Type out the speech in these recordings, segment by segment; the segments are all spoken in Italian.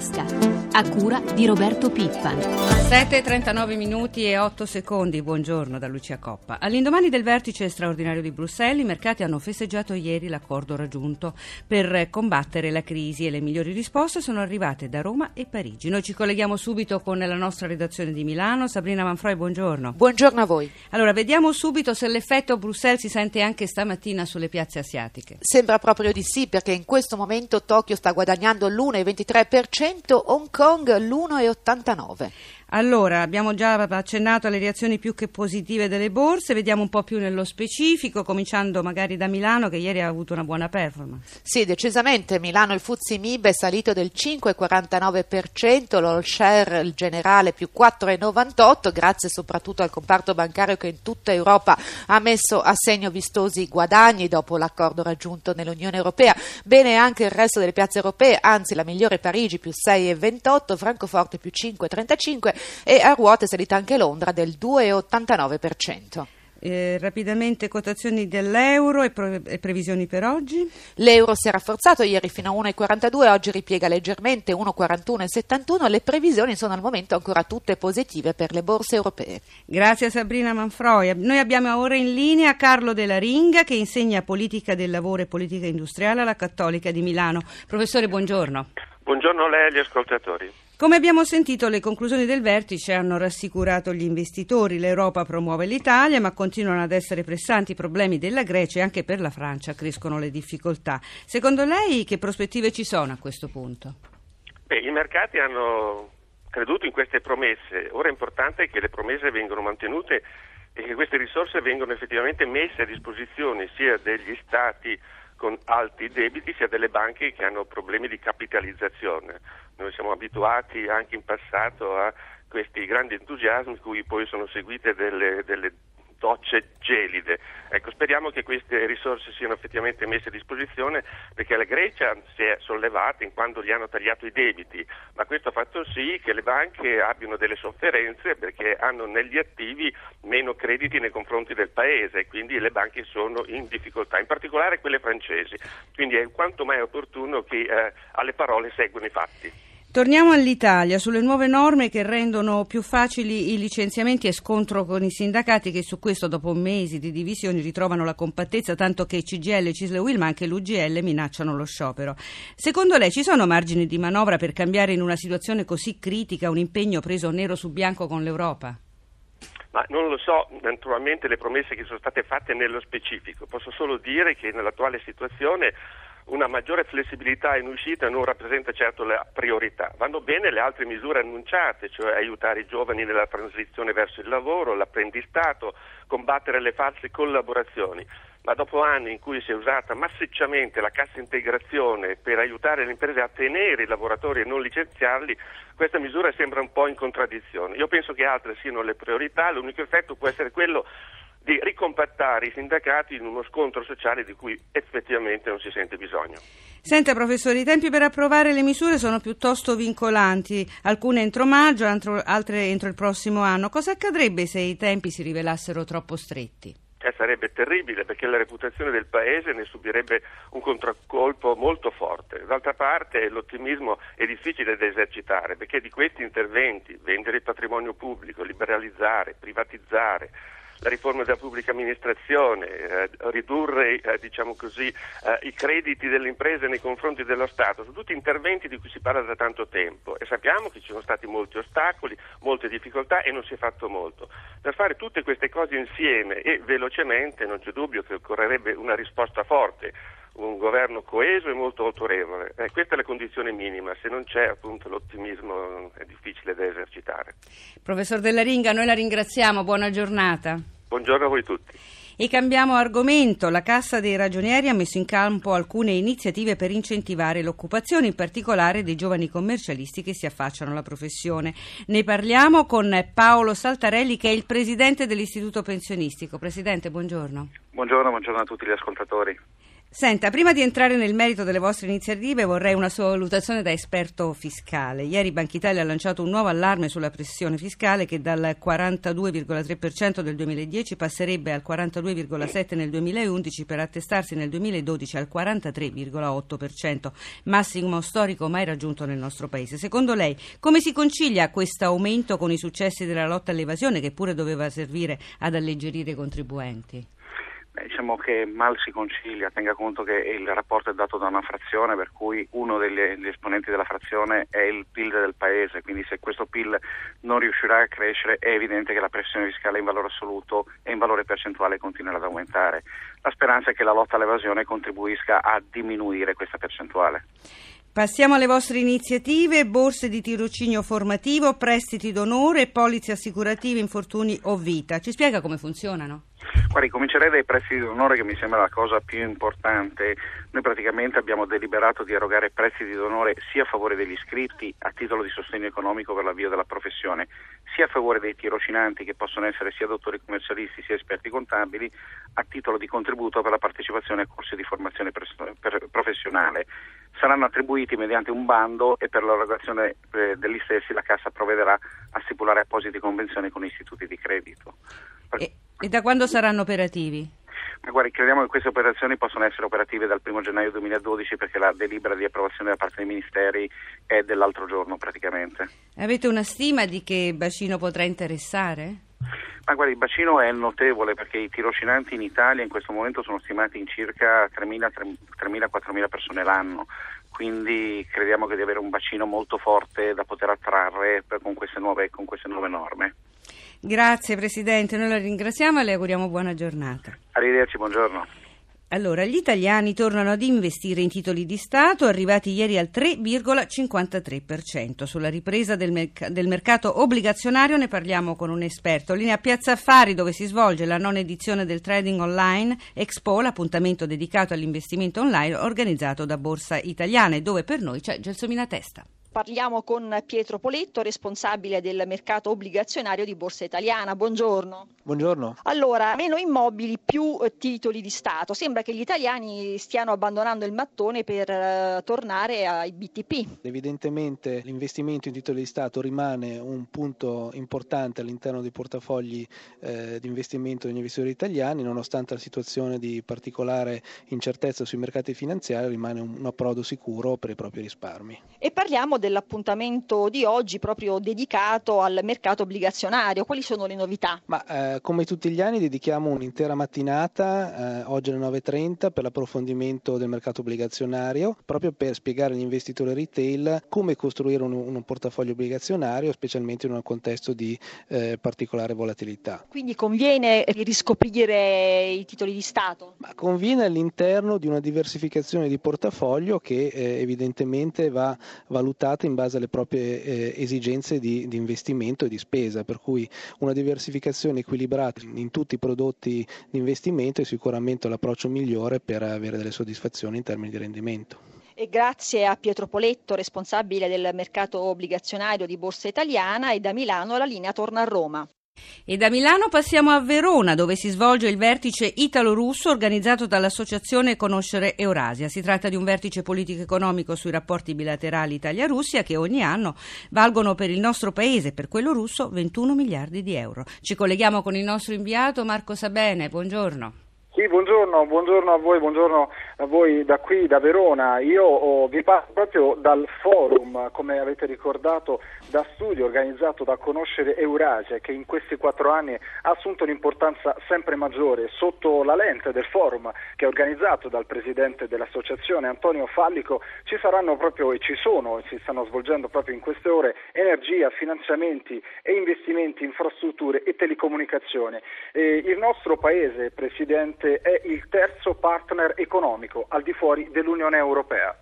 tasca, a cura di Roberto Pippan. 7.39 minuti e 8 secondi, buongiorno da Lucia Coppa. All'indomani del vertice straordinario di Bruxelles, i mercati hanno festeggiato ieri l'accordo raggiunto per combattere la crisi e le migliori risposte sono arrivate da Roma e Parigi. Noi ci colleghiamo subito con la nostra redazione di Milano. Sabrina Manfroi, buongiorno. Buongiorno a voi. Allora, vediamo subito se l'effetto Bruxelles si sente anche stamattina sulle piazze asiatiche. Sembra proprio di sì, perché in questo momento Tokyo sta guadagnando l'1,23%, Hong Kong l'1,89%. Allora, abbiamo già accennato alle reazioni più che positive delle borse, vediamo un po' più nello specifico, cominciando magari da Milano che ieri ha avuto una buona performance. Sì, decisamente. Milano il Fuzzi Mib è salito del 5,49%, l'all share il generale più 4,98%, grazie soprattutto al comparto bancario che in tutta Europa ha messo a segno vistosi guadagni dopo l'accordo raggiunto nell'Unione Europea. Bene anche il resto delle piazze europee, anzi la migliore Parigi più 6,28%, Francoforte più 5,35% e a ruote è salita anche Londra del 2,89%. Eh, rapidamente quotazioni dell'euro e, pre- e, previsioni per oggi. L'euro si è rafforzato ieri fino a 1,42, oggi ripiega leggermente 1,41,71. Le previsioni sono al momento ancora tutte positive per le borse europee. Grazie a Sabrina Manfroi. Noi abbiamo ora in linea Carlo Della Ringa che insegna politica del lavoro e politica industriale alla Cattolica di Milano. Professore, buongiorno. Buongiorno a lei e agli ascoltatori. Come abbiamo sentito, le conclusioni del vertice hanno rassicurato gli investitori. L'Europa promuove l'Italia, ma continuano ad essere pressanti i problemi della Grecia e anche per la Francia crescono le difficoltà. Secondo lei che prospettive ci sono a questo punto? Beh, I mercati hanno creduto in queste promesse. Ora è importante che le promesse vengano mantenute e che queste risorse vengano effettivamente messe a disposizione sia degli Stati con alti debiti sia delle banche che hanno problemi di capitalizzazione. Noi siamo abituati anche in passato a questi grandi entusiasmi cui poi sono seguite delle, delle docce gelide. Ecco, speriamo che queste risorse siano effettivamente messe a disposizione perché la Grecia si è sollevata in quanto gli hanno tagliato i debiti, ma questo ha fatto sì che le banche abbiano delle sofferenze perché hanno negli attivi meno crediti nei confronti del paese e quindi le banche sono in difficoltà, in particolare quelle francesi. Quindi è quanto mai opportuno che eh, alle parole seguano i fatti. Torniamo all'Italia, sulle nuove norme che rendono più facili i licenziamenti e scontro con i sindacati che su questo dopo mesi di divisioni ritrovano la compattezza tanto che CGL, Cisle Will ma anche l'UGL minacciano lo sciopero. Secondo lei ci sono margini di manovra per cambiare in una situazione così critica un impegno preso nero su bianco con l'Europa? Ma non lo so, naturalmente le promesse che sono state fatte nello specifico. Posso solo dire che nell'attuale situazione una maggiore flessibilità in uscita non rappresenta certo la priorità. Vanno bene le altre misure annunciate, cioè aiutare i giovani nella transizione verso il lavoro, l'apprendistato, combattere le false collaborazioni. Ma dopo anni in cui si è usata massicciamente la cassa integrazione per aiutare le imprese a tenere i lavoratori e non licenziarli, questa misura sembra un po' in contraddizione. Io penso che altre siano le priorità, l'unico effetto può essere quello di ricompattare i sindacati in uno scontro sociale di cui effettivamente non si sente bisogno. Senta professore, i tempi per approvare le misure sono piuttosto vincolanti, alcune entro maggio, altre entro il prossimo anno. Cosa accadrebbe se i tempi si rivelassero troppo stretti? Eh, sarebbe terribile perché la reputazione del Paese ne subirebbe un contraccolpo molto forte. D'altra parte l'ottimismo è difficile da esercitare perché di questi interventi, vendere il patrimonio pubblico, liberalizzare, privatizzare, la riforma della pubblica amministrazione, eh, ridurre eh, diciamo così, eh, i crediti delle imprese nei confronti dello Stato, sono tutti interventi di cui si parla da tanto tempo e sappiamo che ci sono stati molti ostacoli, molte difficoltà e non si è fatto molto. Per fare tutte queste cose insieme e velocemente non c'è dubbio che occorrerebbe una risposta forte un governo coeso e molto autorevole. Eh, questa è la condizione minima, se non c'è appunto l'ottimismo è difficile da esercitare. Professor Della Ringa, noi la ringraziamo, buona giornata. Buongiorno a voi tutti. E cambiamo argomento. La Cassa dei Ragionieri ha messo in campo alcune iniziative per incentivare l'occupazione, in particolare dei giovani commercialisti che si affacciano alla professione. Ne parliamo con Paolo Saltarelli, che è il presidente dell'Istituto Pensionistico. Presidente, buongiorno. Buongiorno, buongiorno a tutti gli ascoltatori. Senta, prima di entrare nel merito delle vostre iniziative vorrei una sua valutazione da esperto fiscale. Ieri Banca Italia ha lanciato un nuovo allarme sulla pressione fiscale che dal 42,3% del 2010 passerebbe al 42,7% nel 2011 per attestarsi nel 2012 al 43,8%, massimo storico mai raggiunto nel nostro paese. Secondo lei come si concilia questo aumento con i successi della lotta all'evasione che pure doveva servire ad alleggerire i contribuenti? Beh, diciamo che mal si concilia, tenga conto che il rapporto è dato da una frazione per cui uno degli, esponenti della frazione è il PIL del paese, quindi se questo PIL non riuscirà a crescere è evidente che la pressione fiscale in valore assoluto e in valore percentuale continuerà ad aumentare. La speranza è che la lotta all'evasione contribuisca a diminuire questa percentuale. Passiamo alle vostre iniziative, borse di tirocinio formativo, prestiti d'onore, polizze assicurative, infortuni o vita. Ci spiega come funzionano? Guardi, comincerei dai prestiti d'onore che mi sembra la cosa più importante. Noi praticamente abbiamo deliberato di erogare prestiti d'onore sia a favore degli iscritti a titolo di sostegno economico per l'avvio della professione, sia a favore dei tirocinanti che possono essere sia dottori commercialisti sia esperti contabili a titolo di contributo per la partecipazione a corsi di formazione professionale. Saranno attribuiti mediante un bando e per l'erogazione eh, degli stessi la Cassa provvederà a stipulare apposite convenzioni con istituti di credito. E, e da quando saranno operativi? Ma guardi, crediamo che queste operazioni possano essere operative dal 1 gennaio 2012 perché la delibera di approvazione da parte dei ministeri è dell'altro giorno praticamente. Avete una stima di che bacino potrà interessare? Ma guardi, il bacino è notevole perché i tirocinanti in Italia in questo momento sono stimati in circa 3.000-4.000 persone l'anno, quindi crediamo che di avere un bacino molto forte da poter attrarre con queste nuove, con queste nuove norme. Grazie Presidente, noi la ringraziamo e le auguriamo buona giornata. Arrivederci, buongiorno. Allora, gli italiani tornano ad investire in titoli di Stato, arrivati ieri al 3,53%. Sulla ripresa del, merc- del, mercato obbligazionario ne parliamo con un esperto. Linea Piazza Affari, dove si svolge la nona edizione del Trading Online Expo, l'appuntamento dedicato all'investimento online organizzato da Borsa Italiana e dove per noi c'è Gelsomina Testa. Parliamo con Pietro Poletto, responsabile del mercato obbligazionario di Borsa Italiana. Buongiorno. Buongiorno. Allora, meno immobili, più eh, titoli di Stato. Sembra che gli italiani stiano abbandonando il mattone per uh, tornare ai BTP. Evidentemente l'investimento in titoli di Stato rimane un punto importante all'interno dei portafogli eh, di investimento degli investitori italiani, nonostante la situazione di particolare incertezza sui mercati finanziari, rimane un, un approdo sicuro per i propri risparmi. E parliamo dell'appuntamento di oggi proprio dedicato al mercato obbligazionario. Quali sono le novità? Ma, eh, come tutti gli anni dedichiamo un'intera mattinata, eh, oggi alle 9.30, per l'approfondimento del mercato obbligazionario, proprio per spiegare agli investitori retail come costruire un, un portafoglio obbligazionario, specialmente in un contesto di eh, particolare volatilità. Quindi conviene riscoprire i titoli di Stato? Ma conviene all'interno di una diversificazione di portafoglio che eh, evidentemente va valutata adatti in base alle proprie eh, esigenze di, di, investimento e di spesa, per cui una diversificazione equilibrata in tutti i prodotti di investimento è sicuramente l'approccio migliore per avere delle soddisfazioni in termini di rendimento. E grazie a Pietro Poletto, responsabile del mercato obbligazionario di Borsa Italiana, e da Milano la linea torna a Roma. E da Milano passiamo a Verona, dove si svolge il vertice italo-russo organizzato dall'Associazione Conoscere Eurasia. Si tratta di un vertice politico-economico sui rapporti bilaterali Italia-Russia che ogni anno valgono per il nostro paese, per quello russo, 21 miliardi di euro. Ci colleghiamo con il nostro inviato Marco Sabene. Buongiorno. Sì, buongiorno, buongiorno, a voi, buongiorno a voi da qui, da Verona. Io oh, vi parlo proprio dal forum, come avete ricordato, da studio organizzato da Conoscere Eurasia, che in questi quattro anni ha assunto un'importanza sempre maggiore sotto la lente del forum che è organizzato dal presidente dell'associazione Antonio Fallico. Ci saranno proprio e ci sono e si stanno svolgendo proprio in queste ore energia, finanziamenti e investimenti, infrastrutture e telecomunicazione. E il nostro paese, Presidente, Occidente è il terzo partner economico al di fuori dell'Unione Europea.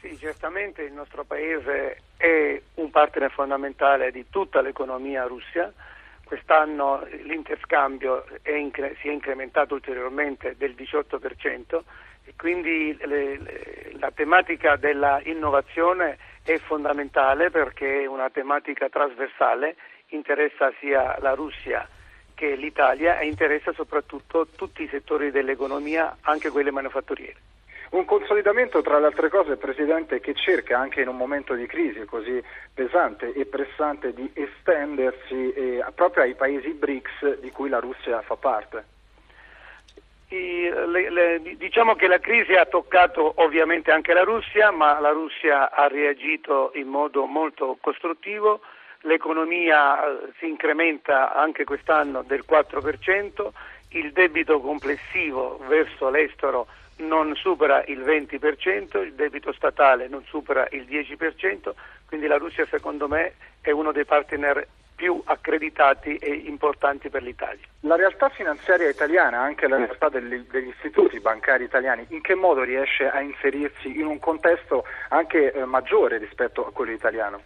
Sì, certamente il nostro Paese è un partner fondamentale di tutta l'economia russa. Quest'anno l'interscambio è incre- si è incrementato ulteriormente del 18% e quindi le, le, la tematica dell'innovazione è fondamentale perché è una tematica trasversale, interessa sia la Russia che l'Italia interessa soprattutto tutti i settori dell'economia, anche quelle manifatturiere. Un consolidamento, tra le altre cose, Presidente, che cerca anche in un momento di crisi così pesante e pressante di estendersi eh, proprio ai paesi BRICS di cui la Russia fa parte. I, le, le, diciamo che la crisi ha toccato ovviamente anche la Russia, ma la Russia ha reagito in modo molto costruttivo, l'economia eh, si incrementa anche quest'anno del 4%, il debito complessivo verso l'estero non supera il 20%, il debito statale non supera il 10%, quindi la Russia secondo me è uno dei partner più accreditati e importanti per l'Italia. La realtà finanziaria italiana, anche la realtà degli, degli istituti bancari italiani, in che modo riesce a inserirsi in un contesto anche eh, maggiore rispetto a quello italiano?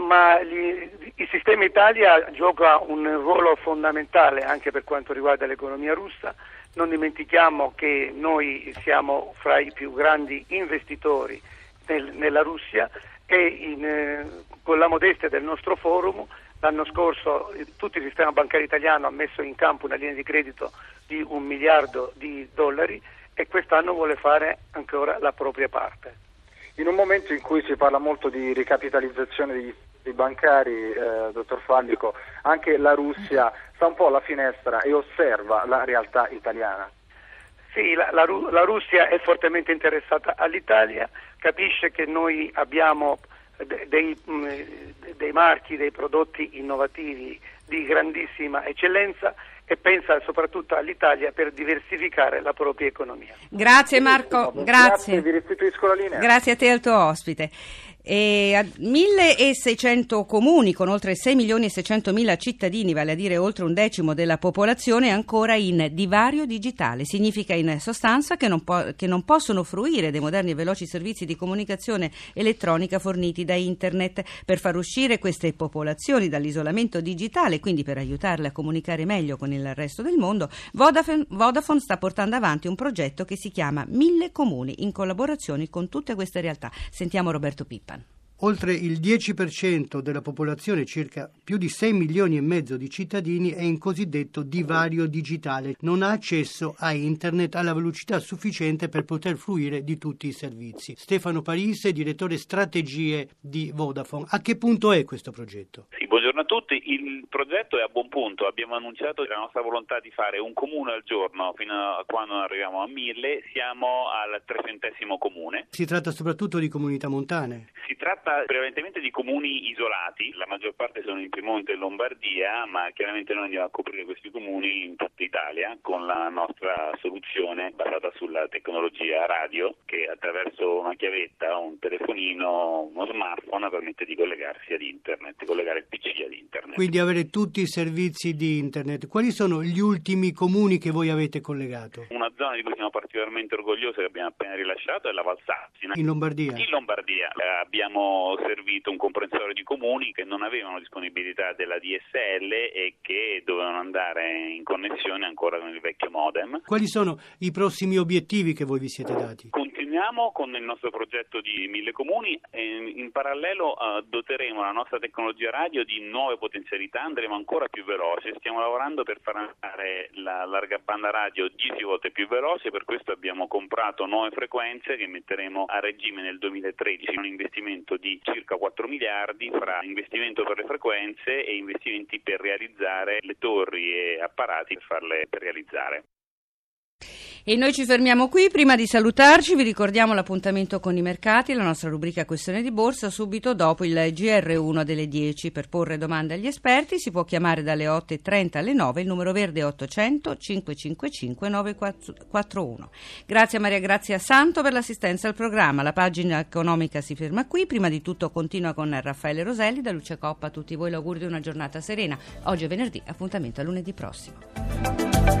Ma gli, il sistema Italia gioca un ruolo fondamentale anche per quanto riguarda l'economia russa non dimentichiamo che noi siamo fra i più grandi investitori nel, nella Russia e in, eh, con la modestia del nostro forum l'anno scorso eh, tutto il sistema bancario italiano ha messo in campo una linea di credito di un miliardo di dollari e quest'anno vuole fare ancora la propria parte. In un momento in cui si parla molto di ricapitalizzazione degli i bancari, eh, dottor Fallico, anche la Russia sta un po' alla finestra e osserva la realtà italiana. Sì, la, la, la Russia è fortemente interessata all'Italia, capisce che noi abbiamo dei, mm, dei marchi, dei prodotti innovativi di grandissima eccellenza e pensa soprattutto all'Italia per diversificare la propria economia. Grazie Marco, grazie. grazie vi restituisco la linea. Grazie a te e al tuo ospite. E a 1600 comuni con oltre 6 milioni e 600 mila cittadini, vale a dire oltre un decimo della popolazione, ancora in divario digitale. Significa in sostanza che non, po- che non, possono fruire dei moderni e veloci servizi di comunicazione elettronica forniti da Internet. Per far uscire queste popolazioni dall'isolamento digitale, quindi per aiutarle a comunicare meglio con il resto del mondo, Vodafone, Vodafone sta portando avanti un progetto che si chiama Mille Comuni, in collaborazione con tutte queste realtà. Sentiamo Roberto Pippa. Oltre il 10% della popolazione, circa più di 6 milioni e mezzo di cittadini, è in cosiddetto divario digitale, non ha accesso a internet alla velocità sufficiente per poter fruire di tutti i servizi. Stefano Parisse, direttore strategie di Vodafone. A che punto è questo progetto? Sì, buongiorno a tutti. Il progetto è a buon punto. Abbiamo annunciato la nostra volontà di fare un comune al giorno fino a quando arriviamo a mille. Siamo al trecentesimo comune. Si tratta soprattutto di comunità montane? Si tratta tratta prevalentemente di comuni isolati, la maggior parte sono in Piemonte e Lombardia, ma chiaramente noi andiamo a coprire questi comuni in tutta Italia con la nostra soluzione basata sulla tecnologia radio che attraverso una chiavetta, un telefonino, uno smartphone permette di collegarsi ad internet, di collegare il PC ad internet. Quindi avere tutti i servizi di internet. Quali sono gli ultimi comuni che voi avete collegato? Una zona di cui siamo particolarmente orgogliosi che abbiamo appena rilasciato è la Valsassina. In Lombardia? In Lombardia. Eh, abbiamo servito un comprensorio di comuni che non avevano disponibilità della DSL e che dovevano andare in connessione ancora con il vecchio modem. Quali sono i prossimi obiettivi che voi vi siete dati? Continuiamo con il nostro progetto di mille comuni e in parallelo uh, doteremo la nostra tecnologia radio di nuove potenzialità, andremo ancora più veloci, stiamo lavorando per far andare la larga banda radio 10 volte più veloce, per questo abbiamo comprato nuove frequenze che metteremo a regime nel 2013, un investimento di circa 4 miliardi fra investimento per le frequenze e investimenti per realizzare le torri e apparati per farle per realizzare. E noi ci fermiamo qui. Prima di salutarci vi ricordiamo l'appuntamento con i mercati, la nostra rubrica questione di borsa, subito dopo il GR1 delle 10. Per porre domande agli esperti si può chiamare dalle 8.30 alle 9 il numero verde 800 555 941. Grazie a Maria Grazia Santo per l'assistenza al programma. La pagina economica si ferma qui. Prima di tutto continua con Raffaele Roselli. Da Lucia Coppa a tutti voi l'augurio di una giornata serena. Oggi è venerdì, appuntamento a lunedì prossimo.